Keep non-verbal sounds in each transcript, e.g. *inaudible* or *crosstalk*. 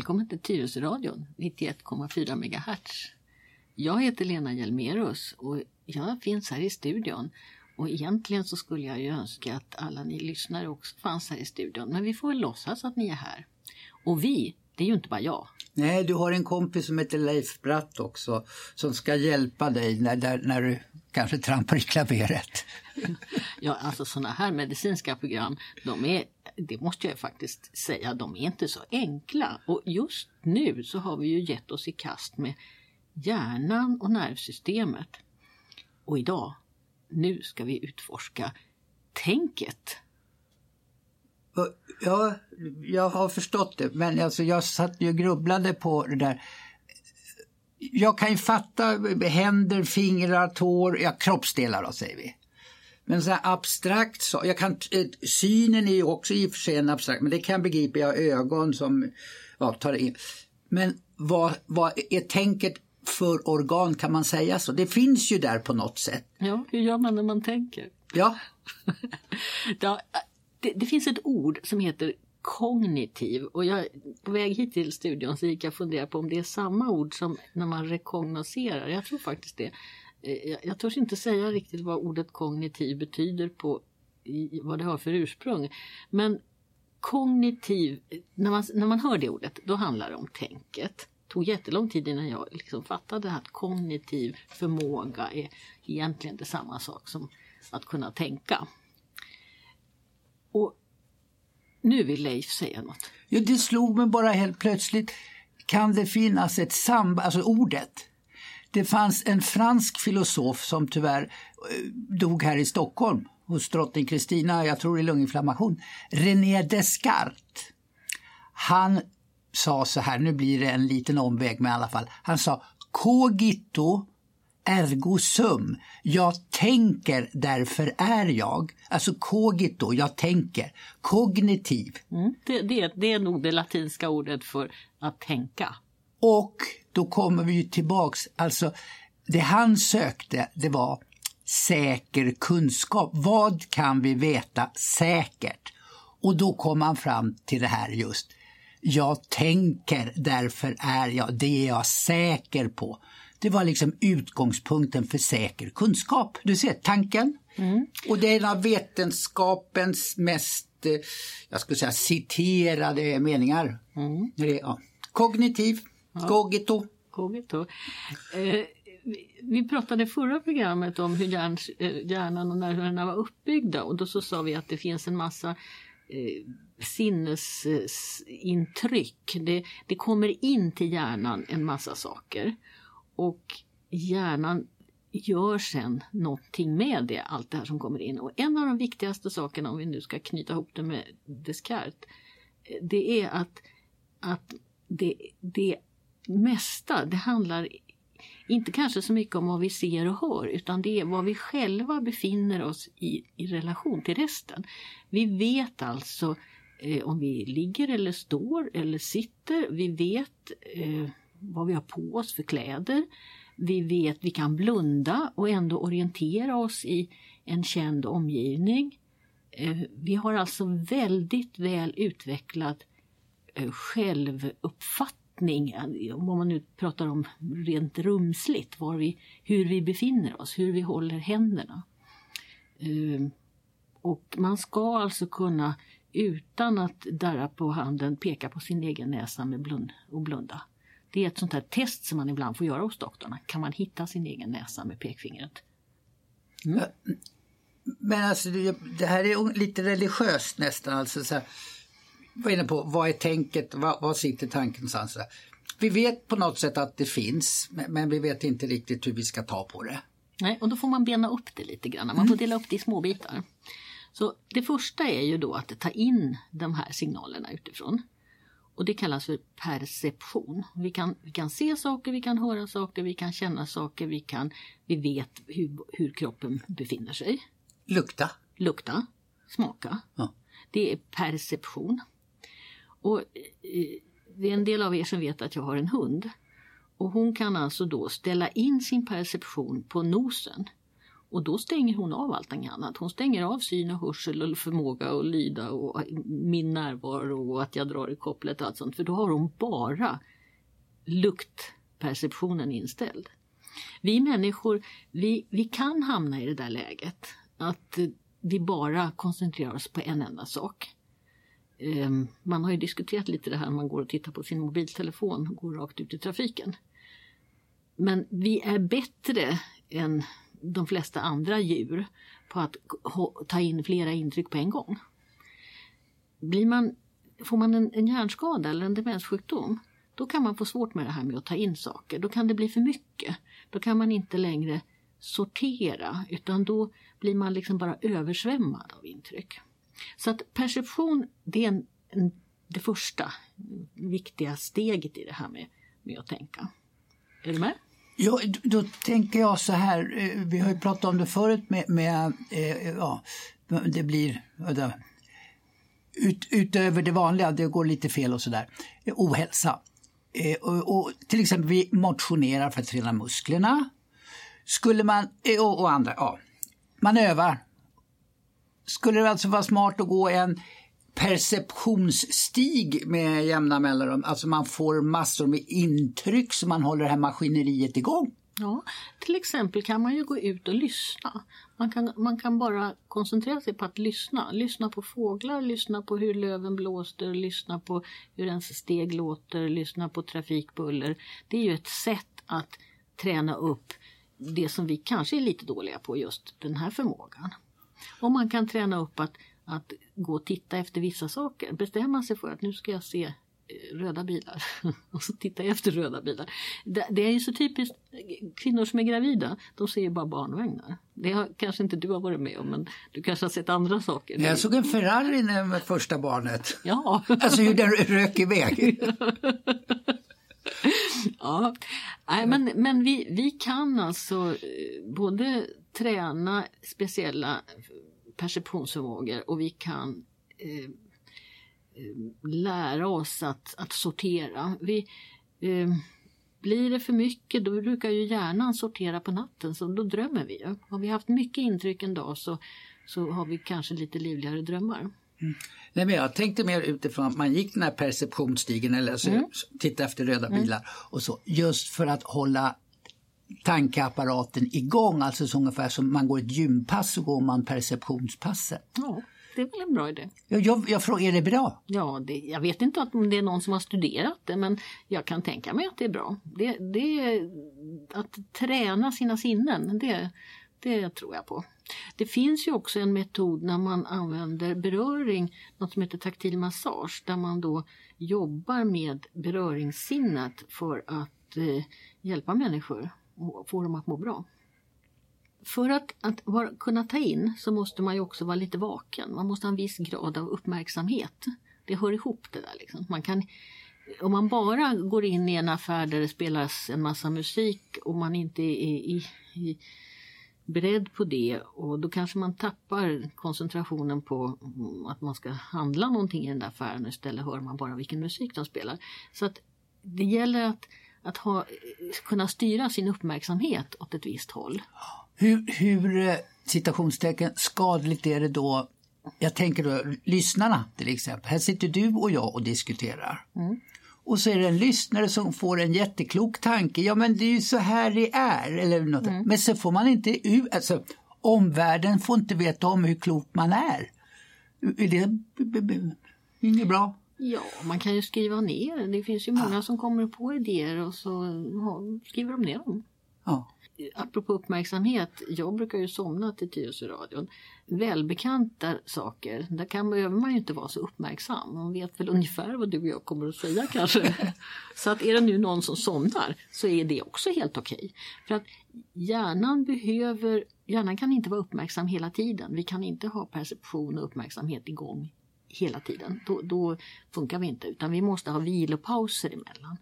Välkommen till Tyresöradion 91,4 MHz. Jag heter Lena Hjelmerus och jag finns här i studion. Och egentligen så skulle jag ju önska att alla ni lyssnare också fanns här i studion. Men vi får väl låtsas att ni är här. Och vi, det är ju inte bara jag. Nej, du har en kompis som heter Leif Bratt också som ska hjälpa dig när, där, när du kanske trampar i klaveret. *laughs* Ja, alltså sådana här medicinska program, de är, det måste jag faktiskt säga, de är inte så enkla. Och just nu så har vi ju gett oss i kast med hjärnan och nervsystemet. Och idag, nu ska vi utforska tänket. Ja, jag har förstått det, men alltså jag satt ju och grubblade på det där. Jag kan ju fatta händer, fingrar, tår, ja, kroppsdelar då säger vi. Men så här abstrakt, så, jag kan, eh, synen är ju också i och för sig en abstrakt, men det kan begripa, jag ögon som ja, tar in. Men vad, vad är tänket för organ, kan man säga så? Det finns ju där på något sätt. Ja, hur gör man när man tänker? Ja, *laughs* Ja, det, det finns ett ord som heter kognitiv och jag, på väg hit till studion så gick jag och funderade på om det är samma ord som när man rekognoserar. Jag tror faktiskt det. Eh, jag, jag törs inte säga riktigt vad ordet kognitiv betyder på i, vad det har för ursprung. Men kognitiv, när man, när man hör det ordet, då handlar det om tänket. Det tog jättelång tid innan jag liksom fattade att kognitiv förmåga är egentligen det samma sak som att kunna tänka. Och nu vill Leif säga något. Ja, det slog mig bara helt plötsligt. Kan det finnas ett samband, alltså ordet? Det fanns en fransk filosof som tyvärr eh, dog här i Stockholm hos drottning Kristina, jag tror i lunginflammation. René Descartes. Han sa så här, nu blir det en liten omväg men i alla fall. Han sa cogito ergo sum. Jag tänker, därför är jag. Alltså cogito, jag tänker. Kognitiv. Mm. Det, det, det är nog det latinska ordet för att tänka. Och då kommer vi tillbaks, alltså det han sökte det var säker kunskap. Vad kan vi veta säkert? Och då kom han fram till det här just. Jag tänker, därför är jag, det är jag säker på. Det var liksom utgångspunkten för säker kunskap. Du ser, tanken. Och det är en av vetenskapens mest, eh, jag skulle säga citerade meningar. Det är, ja. Kognitiv, cogito. Cogito. Eh, vi- vi pratade i förra programmet om hur hjärn, eh, hjärnan och nerverna var uppbyggda och då så sa vi att det finns en massa eh, sinnesintryck. Det, det kommer in till hjärnan en massa saker och hjärnan gör sen någonting med det, allt det här som kommer in. Och en av de viktigaste sakerna, om vi nu ska knyta ihop det med Descartes, eh, det är att, att det, det mesta, det handlar inte kanske så mycket om vad vi ser och hör utan det är vad vi själva befinner oss i, i relation till resten. Vi vet alltså eh, om vi ligger eller står eller sitter. Vi vet eh, vad vi har på oss för kläder. Vi vet vi kan blunda och ändå orientera oss i en känd omgivning. Eh, vi har alltså väldigt väl utvecklad eh, självuppfattning, uppfattning, om man nu pratar om rent rumsligt, var vi, hur vi befinner oss, hur vi håller händerna. Ehm, och man ska alltså kunna utan att darra på handen peka på sin egen näsa med blund och blunda. Det är ett sånt här test som man ibland får göra hos doktorn. Kan man hitta sin egen näsa med pekfingret? Mm. Äh, men alltså det, det här är lite religiöst nästan. Alltså så här, var inne på vad är tänket, vad, vad sitter tanken någonstans? Vi vet på något sätt att det finns men, men vi vet inte riktigt hur vi ska ta på det. Nej, och då får man bena upp det lite grann. Man får dela upp det i små bitar. Så det första är ju då att ta in de här signalerna utifrån. Och det kallas för perception. Vi kan, vi kan se saker, vi kan höra saker, vi kan känna saker, vi, kan, vi vet hur, hur kroppen befinner sig. Lukta. Lukta, smaka. Ja. Det är perception. Och eh, eh, det är en del av er som vet att jag har en hund. Och hon kan alltså då ställa in sin perception på nosen. Och då stänger hon av allt annat. Hon stänger av syn och hörsel och förmåga att lyda och min närvaro och att jag drar i kopplet och allt sånt. För då har hon bara luktperceptionen inställd. Vi människor, vi, vi kan hamna i det där läget att vi bara koncentrerar oss på en enda sak. Ehm, man har ju diskuterat lite det här när man går och tittar på sin mobiltelefon och går rakt ut i trafiken. Men vi är bättre än de flesta andra djur på att ta in flera intryck på en gång. Blir man, får man en, en hjärnskada eller en demenssjukdom då kan man få svårt med det här med att ta in saker. Då kan det bli för mycket. Då kan man inte längre sortera utan då blir man liksom bara översvämmad av intryck. Så att perception det är en, en, det första viktiga steget i det här med, med att tänka. Är du med? Ja, då tänker jag så här, eh, vi har ju pratat om det förut med, med eh, ja, det blir ut, utöver det vanliga, det går lite fel och sådär, eh, ohälsa. Och, och, till exempel vi motionerar för att träna musklerna. Skulle man, och, och andra, ja, man övar. Skulle det alltså vara smart att gå en perceptionsstig med jämna mellanrum. Alltså man får massor med intryck så man håller det här maskineriet igång. Ja, till exempel kan man ju gå ut och lyssna. Man kan, man kan bara koncentrera sig på att lyssna. Lyssna på fåglar, lyssna på hur löven blåser, lyssna på hur ens steg låter, lyssna på trafikbuller. Det är ju ett sätt att träna upp det som vi kanske är lite dåliga på, just den här förmågan. Och man kan träna upp att att gå och titta efter vissa saker. Bestämma sig för att nu ska jag se eh, röda bilar *laughs* och så titta efter röda bilar. Det, är ju så typiskt kvinnor som är gravida, de ser ju bara barnvagnar. Det har kanske inte du har varit med om men du kanske har sett andra saker. Jag såg en Ferrari med första barnet. Ja. *laughs* Alltså hur den rök iväg. *laughs* ja, Nej, men, men vi, vi kan alltså eh, både träna speciella perceptionsförmågor och vi kan eh, eh, lära oss att, att sortera. Vi, eh, blir det för mycket då brukar ju hjärnan sortera på natten så då drömmer vi. ju. Har vi haft mycket intryck en dag så, så har vi kanske lite livligare drömmar. Mm. Nej, men jag tänkte mer utifrån att man gick den här perceptionsstigen eller alltså, mm. titta efter röda bilar och så just för att hålla tankeapparaten igång, alltså så ungefär som man går ett gympass så går man perceptionspasset. Ja, det är väl en bra idé. Jag, jag, jag frågar, är det bra? Ja, det, jag vet inte om det är någon som har studerat det men jag kan tänka mig att det är bra. Det, det, att träna sina sinnen, det, det tror jag på. Det finns ju också en metod när man använder beröring, något som heter taktil massage, där man då jobbar med beröringssinnet för att eh, hjälpa människor få dem att må bra. För att, att vara, kunna ta in så måste man ju också vara lite vaken. Man måste ha en viss grad av uppmärksamhet. Det hör ihop det där. Liksom. Man kan, om man bara går in i en affär där det spelas en massa musik och man inte är i, i, beredd på det och då kanske man tappar koncentrationen på att man ska handla någonting i den där affären istället hör man bara vilken musik de spelar. Så att det gäller att att ha, kunna styra sin uppmärksamhet åt ett visst håll. Hur, hur eh, citationstecken skadligt är det då jag tänker då lyssnarna till exempel. Här sitter du och jag och diskuterar. Mm. Och så är det en lyssnare som får en jätteklok tanke. Ja men det är ju så här det är. Eller något. Mm. Men så får man inte ut, alltså omvärlden får inte veta om hur klok man är. Är det inget bra? Ja, man kan ju skriva ner. Det finns ju många ja. som kommer på idéer och så skriver de ner dem. Ja. Apropå uppmärksamhet, jag brukar ju somna till Tyresöradion. Välbekanta saker, där kan, behöver man ju inte vara så uppmärksam. Man vet väl ungefär vad du och jag kommer att säga kanske. *laughs* så att är det nu någon som somnar så är det också helt okej. Okay. För att hjärnan behöver, hjärnan kan inte vara uppmärksam hela tiden. Vi kan inte ha perception och uppmärksamhet igång hela tiden. Då, då, funkar vi inte utan vi måste ha vilopauser emellan.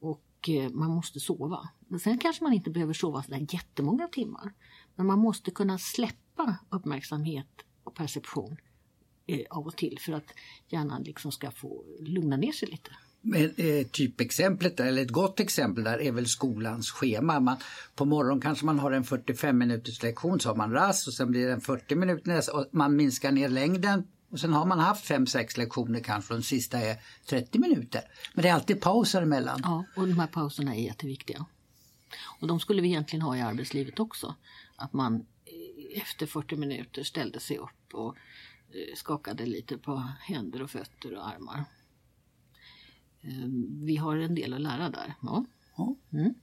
Och eh, man måste sova. Men sen kanske man inte behöver sova sådär jättemånga timmar. Men man måste kunna släppa uppmärksamhet och perception eh, av och till för att hjärnan liksom ska få lugna ner sig lite. Men, eh, typexemplet, eller ett gott exempel där är väl skolans schema. Man, på morgonen kanske man har en 45 minuters lektion så har man rast och sen blir det en 40 minuter och man minskar ner längden och sen har man haft 5-6 lektioner kanske och den sista är 30 minuter. Men det är alltid pauser emellan. Ja, och de här pauserna är jätteviktiga. Och de skulle vi egentligen ha i arbetslivet också. Att man eh, efter 40 minuter ställde sig upp och eh, skakade lite på händer och fötter och armar. Ehm, vi har en del att lära där. Ja. Mm.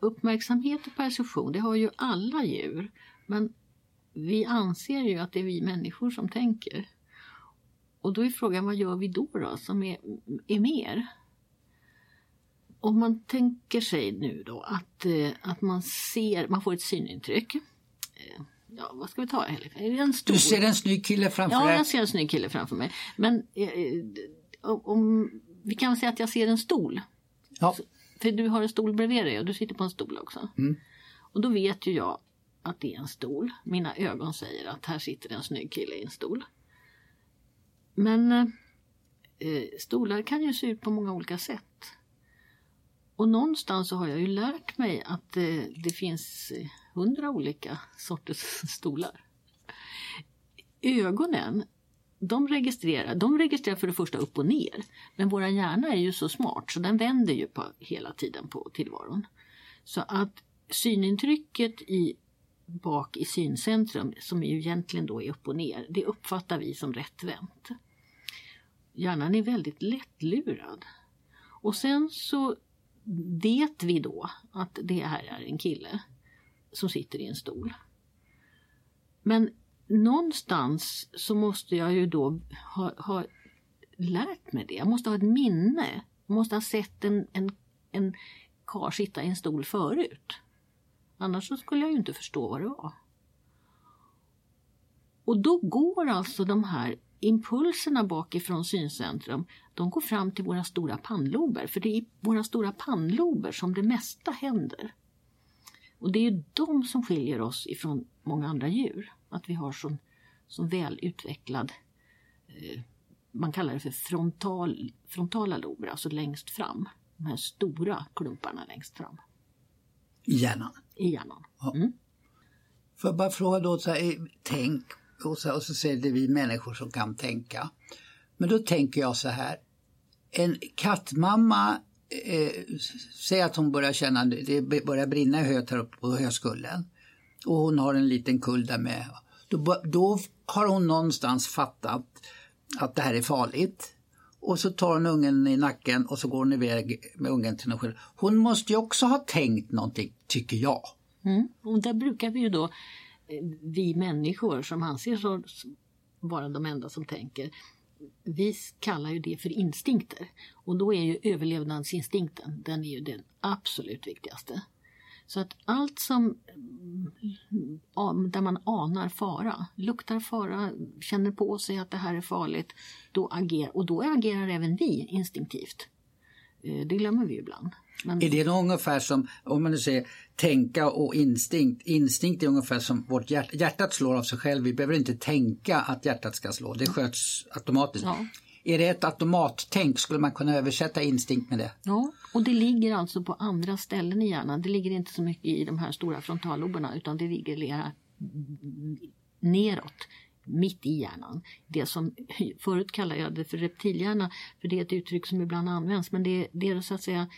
Uppmärksamhet och perception, det har ju alla djur. Men vi anser ju att det är vi människor som tänker. Och då är frågan, vad gör vi då, då som är, är mer? Om man tänker sig nu då att, eh, att man ser, man får ett synintryck. Eh, ja, vad ska vi ta? En stor... Du ser en snygg kille framför dig? Ja, jag ser en snygg kille framför mig. Men eh, om, vi kan säga att jag ser en stol. Ja. För du har en stol bredvid dig och du sitter på en stol också. Mm. Och då vet ju jag att det är en stol. Mina ögon säger att här sitter en snygg kille i en stol. Men eh, stolar kan ju se ut på många olika sätt. Och någonstans så har jag ju lärt mig att eh, det finns eh, hundra olika sorters *laughs* stolar. Ögonen de registrerar, de registrerar för det första upp och ner. Men vår hjärna är ju så smart så den vänder ju på, hela tiden på tillvaron. Så att synintrycket i, bak i syncentrum, som ju egentligen då är upp och ner, det uppfattar vi som rättvänt. Hjärnan är väldigt lättlurad. Och sen så vet vi då att det här är en kille som sitter i en stol. Men någonstans så måste jag ju då ha, ha lärt mig det. Jag måste ha ett minne. Jag måste ha sett en, en, en karl sitta i en stol förut. Annars så skulle jag ju inte förstå vad det var. Och då går alltså de här impulserna bakifrån syncentrum, de går fram till våra stora pannlober. För det är i våra stora pannlober som det mesta händer. Och det är ju de som skiljer oss ifrån många andra djur. Att vi har sån, sån välutvecklad, eh, man kallar det för frontal, frontala lober, alltså längst fram. De här stora klumparna längst fram. I hjärnan? I hjärnan. Ja. Mm. Får jag bara fråga då, så här, tänk, och så, och så säger det vi människor som kan tänka. Men då tänker jag så här, en kattmamma eh, säg att hon börjar känna, det börjar brinna i höet här uppe på höskullen. Och hon har en liten kull där med. Då, då har hon någonstans fattat att det här är farligt. Och så tar hon ungen i nacken och så går hon iväg med ungen till någon själv. Hon måste ju också ha tänkt någonting, tycker jag. Mm. Och där brukar vi ju då, eh, vi människor som anses vara de enda som tänker, vi kallar ju det för instinkter. Och då är ju överlevnadsinstinkten, den är ju den absolut viktigaste. Så att allt som där man anar fara, luktar fara, känner på sig att det här är farligt, då agerar, och då agerar även vi instinktivt. Eh, det glömmer vi ibland. Men... Är det ungefär som, om man nu säger tänka och instinkt, instinkt är ungefär som vårt hjärt, hjärtat slår av sig själv, vi behöver inte tänka att hjärtat ska slå, det sköts automatiskt. Ja. Är det ett automattänk, skulle man kunna översätta instinkt med det? Ja, och det ligger alltså på andra ställen i hjärnan. Det ligger inte så mycket i de här stora frontalloberna utan det ligger neråt, mitt i hjärnan. Det som *laughs* förut kallade jag det för reptilhjärna, för det är ett uttryck som ibland används, men det, det är så att säga,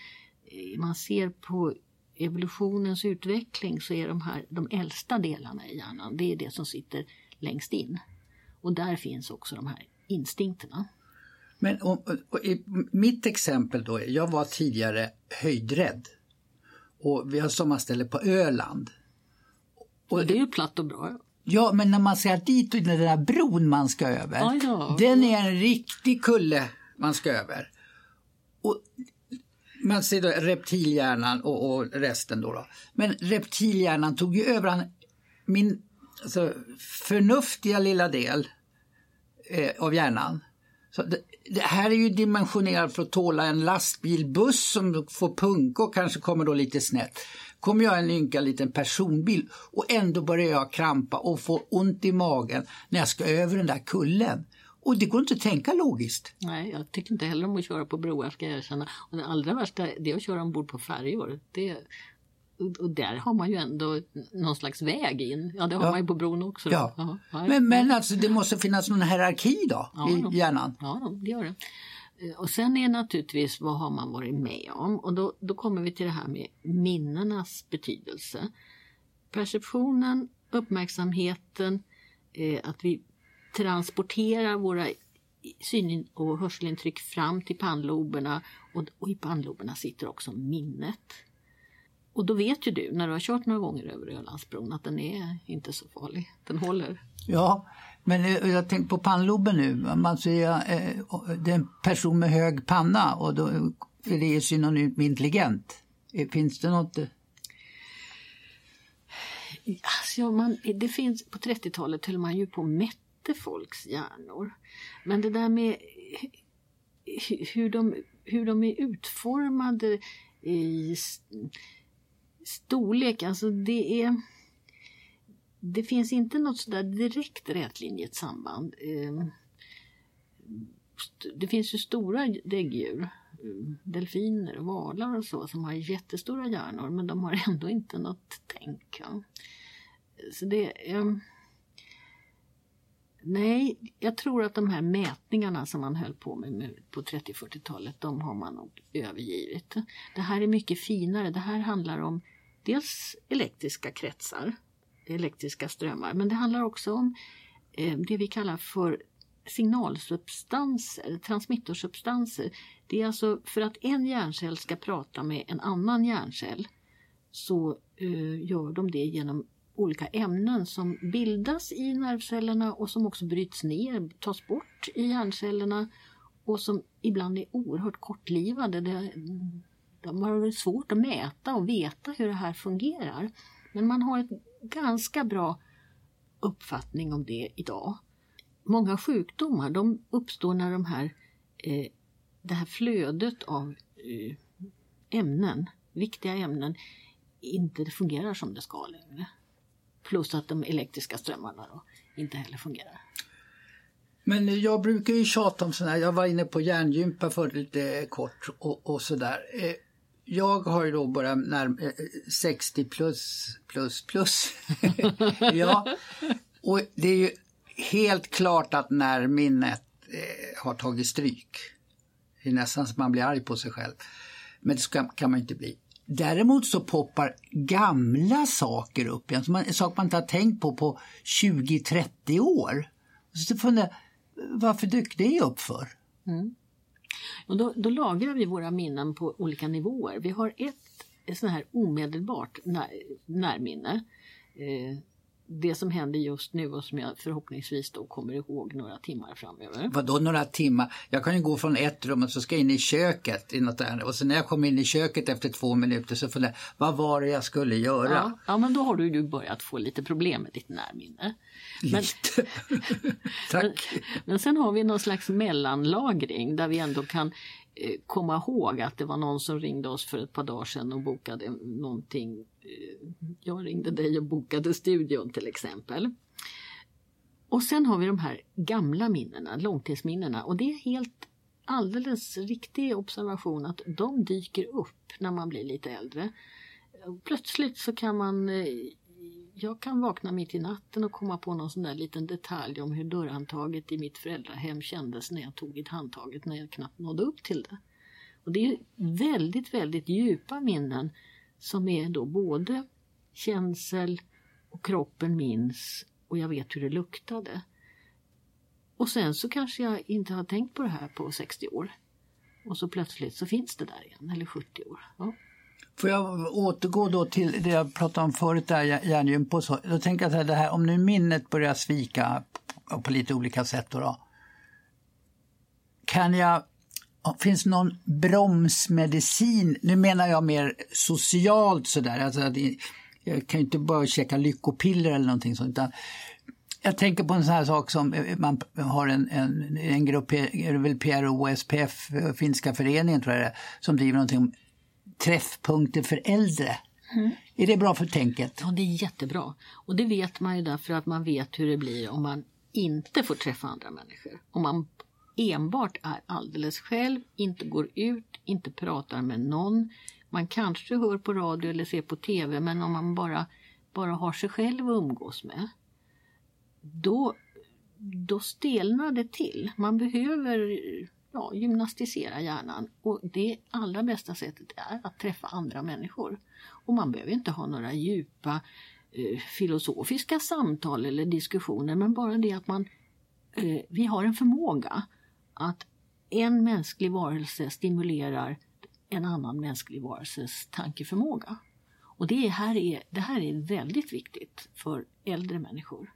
eh, man ser på evolutionens utveckling så är de här de äldsta delarna i hjärnan, det är det som sitter längst in. Och där finns också de här instinkterna. Men och, och, i mitt exempel då, jag var tidigare höjdrädd. Och vi har sommarställe på Öland. Och det är ju platt och bra. Ja, men när man ser dit och den där bron man ska över. Ja. Den är en riktig kulle man ska över. Och man ser då reptilhjärnan och, och resten då, då. Men reptilhjärnan tog ju över min alltså, förnuftiga lilla del eh, av hjärnan. Så det, det, här är ju dimensionerat för att tåla en lastbilbuss som får punka och kanske kommer då lite snett. Kommer jag en ynka liten personbil och ändå börjar jag krampa och få ont i magen när jag ska över den där kullen. Och det går inte att tänka logiskt. Nej, jag tycker inte heller om att köra på broar ska jag erkänna. Och det allra värsta det är att köra ombord på färjor. Det, och där har man ju ändå någon slags väg in. Ja, det har Ja. man ju på bron också. Ja. Ja, Men, men alltså det måste finnas någon hierarki då Ja, i då. hjärnan. Ja, det gör det. Eh, Och sen är naturligtvis vad har man varit med om? Och då, då kommer vi till det här med minnenas betydelse. Perceptionen, uppmärksamheten, eh, att vi transporterar våra syn och hörselintryck fram till pannloberna och, och i pannloberna sitter också minnet. Och då vet ju du när du har kört några gånger över Ölandsbron att den är inte så farlig. Den håller. Ja, men eh, jag tänker på pannloben nu. Man säger, eh, det är en person med hög panna och då är det synonymt med intelligent. Eh, Finns det något? Alltså, man, det finns, på 30-talet höll man ju på och mätte folks hjärnor. Men det där med hu- hur de, hur de är utformade i storlek, alltså det är... Det finns inte något sådär direkt rätlinjigt samband. Ehm, det finns ju stora däggdjur, ehm, delfiner och valar och så, som har jättestora hjärnor men de har *laughs* ändå inte något tänk. Ja. Så det... Ehm, nej, jag tror att de här mätningarna som man höll på med på 30-40-talet, de har man nog övergivit. Det här är mycket finare. Det här handlar om dels elektriska kretsar, elektriska strömmar, men det handlar också om eh, det vi kallar för signalsubstanser, transmittorsubstanser. Det är alltså för att en hjärncell ska prata med en annan hjärncell så eh, gör de det genom olika ämnen som bildas i nervcellerna och som också bryts ner, tas bort i hjärncellerna och som ibland är oerhört kortlivade. Det, de har varit svårt att mäta och veta hur det här fungerar. Men man har en ganska bra uppfattning om det idag. Många sjukdomar de uppstår när de här, eh, det här flödet av eh, ämnen, viktiga ämnen, inte fungerar som det ska längre. Plus att de elektriska strömmarna då inte heller fungerar. Men jag brukar ju tjata om sådana här, jag var inne på hjärngympa för lite eh, kort och, och sådär. Eh, jag har ju då bara när, eh, 60 plus, plus, plus. *laughs* ja, och det är ju helt klart att när minnet eh, har tagit stryk, det är nästan så man blir arg på sig själv. Men det ska, kan man inte bli. Däremot så poppar gamla saker upp igen, som man, saker man inte har tänkt på på 20-30 år. Så funderar jag, varför dök det upp för? Mm. Och då, då lagrar vi våra minnen på olika nivåer. Vi har ett, ett sån här omedelbart när, närminne. Eh, det som händer just nu och som jag förhoppningsvis då kommer ihåg några timmar framöver. Vadå några timmar? Jag kan ju gå från ett rum och så ska jag in i köket i något där. och sen när jag kommer in i köket efter två minuter så funderar jag, vad var det jag skulle göra? Ja, ja, men då har du ju börjat få lite problem med ditt närminne. Men, Lite. *laughs* Tack. men sen har vi någon slags mellanlagring där vi ändå kan Eh, komma ihåg att det var någon som ringde oss för ett par dagar sedan och bokade någonting. Eh, jag ringde dig och bokade studion till exempel. Och sen har vi de här gamla minnena, långtidsminnena och det är helt alldeles riktig observation att de dyker upp när man blir lite äldre. Plötsligt så kan man eh, jag kan vakna mitt i natten och komma på någon sån där liten detalj om hur dörrhandtaget i mitt föräldrahem kändes när jag tog i handtaget när jag knappt nådde upp till det. Och det är väldigt, väldigt djupa minnen som är då både känsel och kroppen minns och jag vet hur det luktade. Och sen så kanske jag inte har tänkt på det här på 60 år. Och så plötsligt så finns det där igen, eller 70 år. Ja. Får jag återgå då till det jag pratade om förut, där hjärngympa och så. Då tänker jag så här, det här, om nu minnet börjar svika på, lite olika sätt då, då. Kan jag, finns det någon bromsmedicin? Nu menar jag mer socialt sådär. Alltså att jag kan ju inte bara käka lyckopiller eller någonting sånt. Utan jag tänker på en sån här sak som eh, eh, man har en, en, en grupp, är väl PRO och eh, SPF, Finska föreningen tror jag det är, som driver någonting om träffpunkter för äldre. Mm. Är det bra för tänket? Ja, det är jättebra. Och det vet man ju därför att man vet hur det blir om man inte får träffa andra människor. Om man enbart är alldeles själv, inte går ut, inte pratar med någon. Man kanske hör på radio eller ser på TV men om man bara, bara har sig själv att umgås med då, då stelnar det till. Man behöver ja, gymnastisera hjärnan och det allra bästa sättet är att träffa andra människor. Och man behöver inte ha några djupa eh, filosofiska samtal eller diskussioner men bara det att man eh, vi har en förmåga att en mänsklig varelse stimulerar en annan mänsklig varelses tankeförmåga. Och det här är, det här är väldigt viktigt för äldre människor.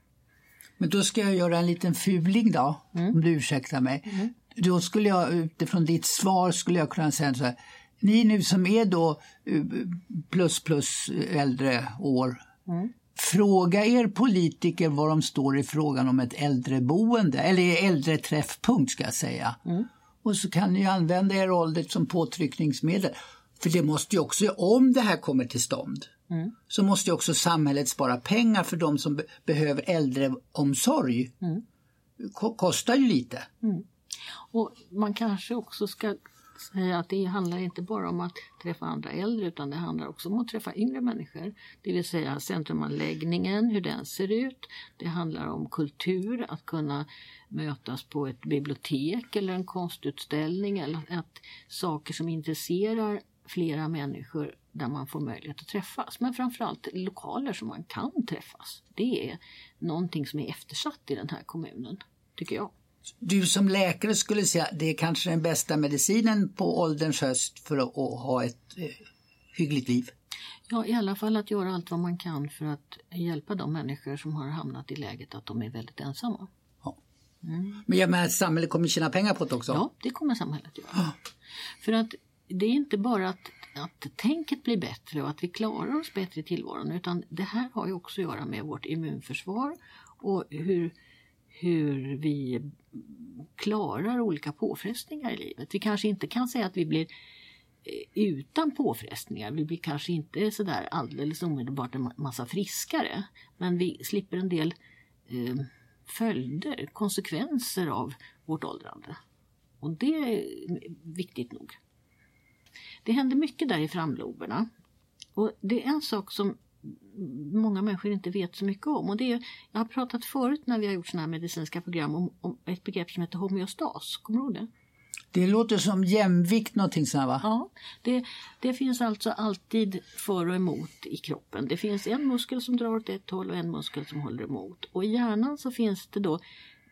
Men då ska jag göra en liten fuling då, mm. om du ursäktar mig. Mm. Då skulle jag utifrån ditt svar skulle jag kunna säga så här. Ni nu som är då eh, plus plus äldre år. Mm. Fråga er politiker var de står i frågan om ett äldreboende, eller äldreträffpunkt ska jag säga. Mm. Och så kan ni använda er ålder som påtryckningsmedel. För det måste ju också, om det här kommer till stånd, mm. så måste ju också samhället spara pengar för de som be behöver äldreomsorg. Mm. Kostar ju lite. Mm. Och man kanske också ska säga att det handlar inte bara om att träffa andra äldre utan det handlar också om att träffa yngre människor. Det vill säga centrumanläggningen, hur den ser ut. Det handlar om kultur, att kunna mötas på ett bibliotek eller en konstutställning eller att saker som intresserar flera människor där man får möjlighet att träffas. Men framförallt lokaler som man kan träffas. Det är någonting som är eftersatt i den här kommunen, tycker jag. Du som läkare skulle säga det är kanske den bästa medicinen på ålderns höst för att, ha ett eh, hyggligt liv? Ja, i alla fall att göra allt vad man kan för att hjälpa de människor som har hamnat i läget att de är väldigt ensamma. Ja. Mm. Men jag menar samhället kommer tjäna pengar på det också? Ja, det kommer samhället göra. Ja. För att det är inte bara att, att tänket blir bättre och att vi klarar oss bättre i tillvaron utan det här har ju också att göra med vårt immunförsvar och hur, hur vi klarar olika påfrestningar i livet. Vi kanske inte kan säga att vi blir eh, utan påfrestningar. Vi blir kanske inte sådär alldeles omedelbart en massa friskare. Men vi slipper en del eh, följder, konsekvenser av vårt åldrande. Och det är viktigt nog. Det händer mycket där i framloberna. Och det är en sak som många människor inte vet så mycket om. Och det är, jag har pratat förut när vi har gjort sådana här medicinska program om, om ett begrepp som heter homeostas. Kommer du ihåg det? Det låter som jämvikt någonting sånt va? Ja, det, det finns alltså alltid för och emot i kroppen. Det finns en muskel som drar åt ett håll och en muskel som håller emot. Och i hjärnan så finns det då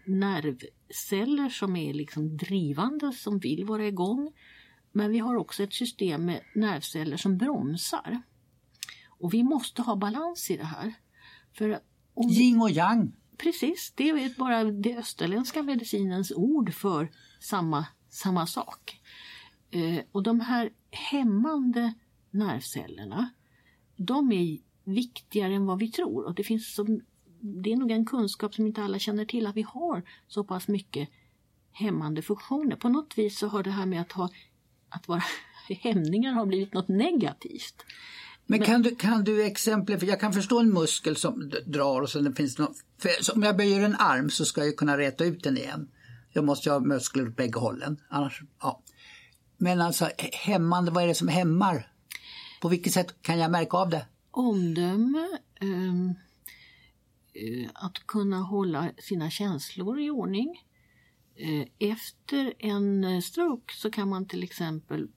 nervceller som är liksom drivande, som vill vara igång. Men vi har också ett system med nervceller som bromsar. Och vi måste ha balans i det här. För om Yin och yang. Precis, det är bara det österländska medicinens ord för samma, samma sak. Eh, och de här hämmande nervcellerna, de är viktigare än vad vi tror. Och det, finns som, det är nog en kunskap som inte alla känner till, att vi har så pass mycket hämmande funktioner. På något vis så har det här med att, ha, att vara *laughs* hämningar har blivit något negativt. Men, kan, du, kan du exempel, för jag kan förstå en muskel som drar och så det finns någon, om jag böjer en arm så ska jag kunna räta ut den igen. Jag måste ha muskler åt bägge hållen. Annars, ja. Men alltså hämmande, vad är det som hämmar? På vilket sätt kan jag märka av det? Omdöme, um, att kunna hålla sina känslor i ordning. Uh, efter en stroke så kan man till exempel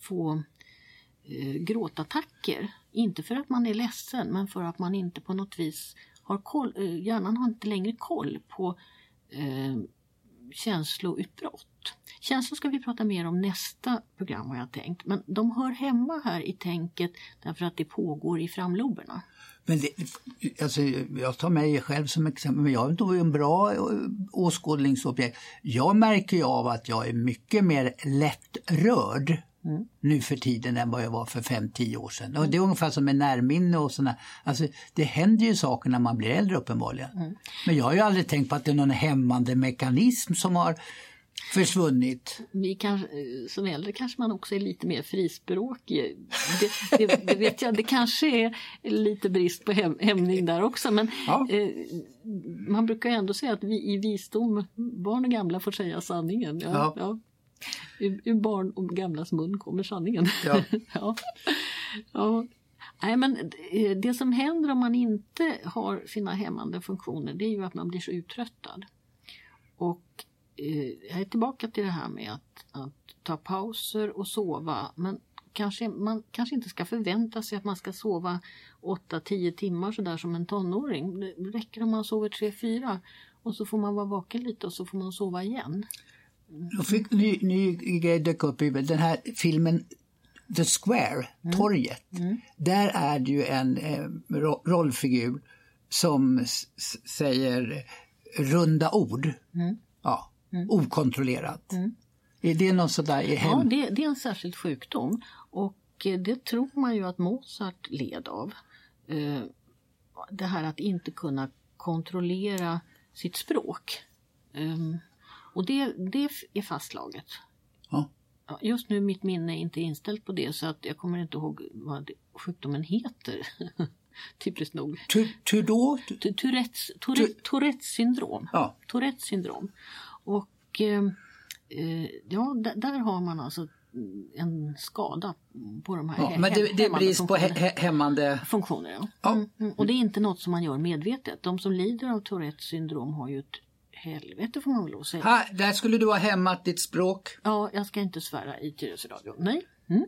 få eh, gråtattacker. Inte för att man är ledsen men för att man inte på något vis har koll, eh, hjärnan har inte längre koll på eh, känsloutbrott. Känslor ska vi prata mer om nästa program har jag tänkt. Men de hör hemma här i tänket därför att det pågår i framloberna. Men det, alltså, jag tar mig själv som exempel, men jag är en bra eh, åskådningsobjekt. Jag märker ju av att jag är mycket mer lättrörd mm. nu för tiden än vad jag var för 5-10 år sedan. Och det är ungefär som med närminne och sådana. Alltså, det händer ju saker när man blir äldre uppenbarligen. Mm. Men jag har ju aldrig tänkt på att det är någon hämmande mekanism som har försvunnit. Vi kan, som äldre kanske man också är lite mer frispråkig. Det, det, det vet jag, det kanske är lite brist på häm, hämning där också men Ja. eh, man brukar ju ändå säga att vi i visdom, barn och gamla får säga sanningen. Ja, Ja. Ur, ur barn och gamlas mun kommer sanningen. Ja. *laughs* ja. Ja. Nej, men det som händer om man inte har sina hämmande funktioner det är ju att man blir så uttröttad. Och eh, jag är tillbaka till det här med att, att ta pauser och sova. Men kanske, man kanske inte ska förvänta sig att man ska sova 8-10 timmar sådär som en tonåring. Det räcker om man sover 3-4 och så får man vara vaken lite och så får man sova igen. Då fick ny, ny grej dök upp i. Den här filmen The Square, torget. Där är det ju en eh, ro- rollfigur som säger runda ord. Ja, okontrollerat. Är det något sådär i hem? Ja, det, det är en särskild sjukdom och eh, det tror man ju att Mozart led av. Eh, Det här att inte kunna kontrollera sitt språk. Ehm, Och det, det är fastslaget. Ja. Just nu mitt minne är inte inställt på det så att jag kommer inte ihåg vad sjukdomen heter. *laughs* Typiskt nog. Tu- Tudor? Tu- Tourettes, Tourette, Tourettes syndrom. Ja. Tourettes syndrom. Och eh, eh, ja, där, har man alltså en skada på de här Ja, men det, det är brist på he- hämmande... funktioner. Ja. Ja. Mm, mm. Och det är inte något som man gör medvetet. De som lider av Tourettes syndrom har ju ett helvete får man väl lov att säga. Här, där skulle du ha hämmat ditt språk. Ja, jag ska inte svära i Tyresö radio. Nej. Mm.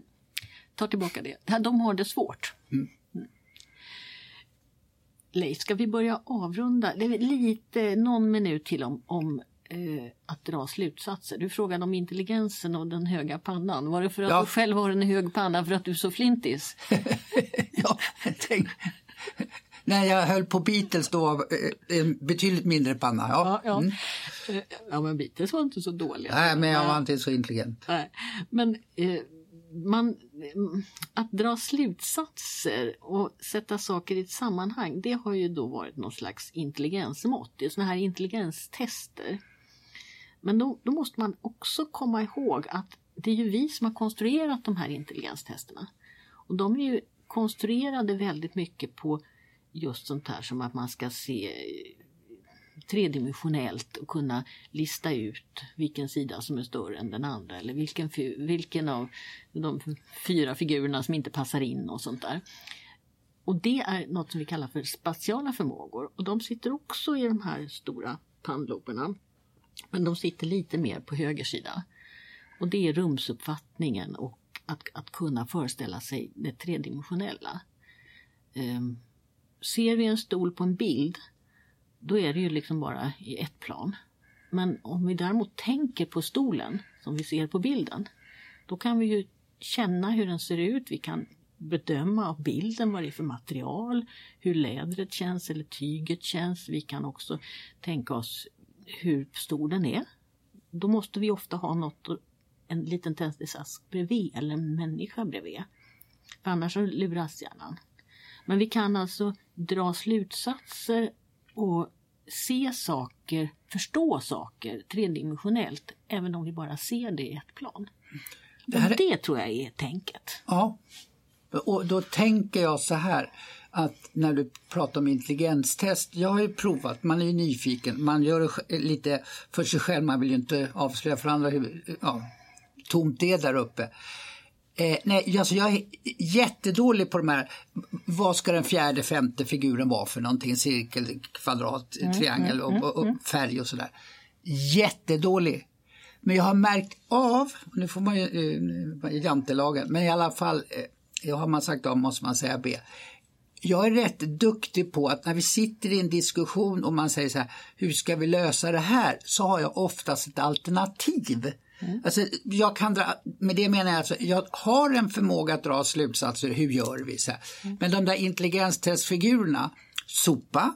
Ta tillbaka det. De har det svårt. Mm. Leif, ska vi börja avrunda? Det är lite, någon minut till om, om eh, att dra slutsatser. Du frågade om intelligensen och den höga pannan. Var det för att Ja. du själv har en hög panna för att du är så flintis? *laughs* ja, tänk. När jag höll på Beatles då eh, en betydligt mindre panna. Ja. Ja, ja. Mm. Eh, ja men Beatles var inte så dåliga. Nej, men jag var inte så intelligent. Nej, men eh, man, mm, att dra slutsatser och sätta saker i ett sammanhang, det har ju då varit någon slags intelligensmått. Det är såna här intelligenstester. Men då, då måste man också komma ihåg att det är ju vi som har konstruerat de här intelligenstesterna. Och de är ju konstruerade väldigt mycket på just sånt här som att man ska se eh, tredimensionellt och kunna lista ut vilken sida som är större än den andra eller vilken, vilken av de fyra figurerna som inte passar in och sånt där. Och det är något som vi kallar för spatiala förmågor och de sitter också i de här stora pannloberna. Men de sitter lite mer på höger sida. Och det är rumsuppfattningen och att, att kunna föreställa sig det tredimensionella. Um, ser vi en stol på en bild då är det ju liksom bara i ett plan. Men om vi däremot tänker på stolen som vi ser på bilden, då kan vi ju känna hur den ser ut. Vi kan bedöma av bilden vad det är för material, hur lädret känns eller tyget känns. Vi kan också tänka oss hur stor den är. Då måste vi ofta ha något, en liten tändsticksask bredvid eller en människa bredvid. För annars så luras hjärnan. Men vi kan alltså dra slutsatser och se saker, förstå saker tredimensionellt även om vi bara ser det i ett plan. Det här det tror jag är tänket. Ja. Och då tänker jag så här att när du pratar om intelligenstest, jag har ju provat, man är ju nyfiken, man gör det lite för sig själv, man vill ju inte avslöja för andra hur ja, tomt det är där uppe. Eh, nej, alltså jag är jättedålig på de här, vad ska den fjärde, femte figuren vara för någonting, cirkel, kvadrat, triangel och, och, och färg och sådär. Jättedålig. Men jag har märkt av, nu får man ju eh, jantelagen, men i alla fall, eh, har man sagt A måste man säga B. Jag är rätt duktig på att när vi sitter i en diskussion och man säger så här, hur ska vi lösa det här? Så har jag oftast ett alternativ. Alltså, jag kan dra, med det menar jag alltså, jag har en förmåga att dra slutsatser, hur gör vi? Så här. Men de där intelligenstestfigurerna, sopa,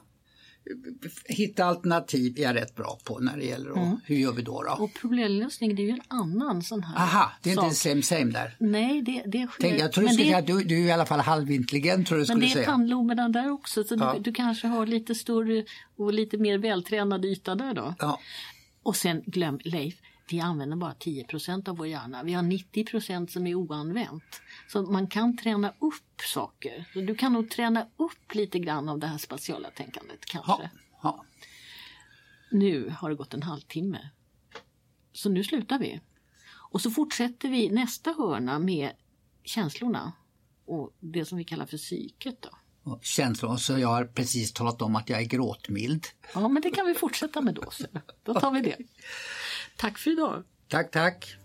hitta alternativ är jag rätt bra på när det gäller att, hur gör vi då? då? Och problemlösning det är ju en annan sån här Aha, det är sak. inte same same där. Nej, det, det sker. Tänk, jag tror du men skulle det, säga du, du är i alla fall halvintelligent tror du men skulle det är säga. pannloberna där också så Ja. du, du kanske har lite större och lite mer vältränad yta där då. Ja. Och sen glöm Leif, vi använder bara 10% av vår hjärna. Vi har 90% som är oanvänt. Så man kan träna upp saker. Så du kan nog träna upp lite grann av det här spatiala tänkandet kanske. Ja, ja. Nu har det gått en halvtimme. Så nu slutar vi. Och så fortsätter vi nästa hörna med känslorna och det som vi kallar för psyket. Då. Och Känslor, så jag har precis talat om att jag är gråtmild. Ja, men det kan vi fortsätta med då. Så. Då tar vi det. *laughs* Tack för idag. Tack, tack.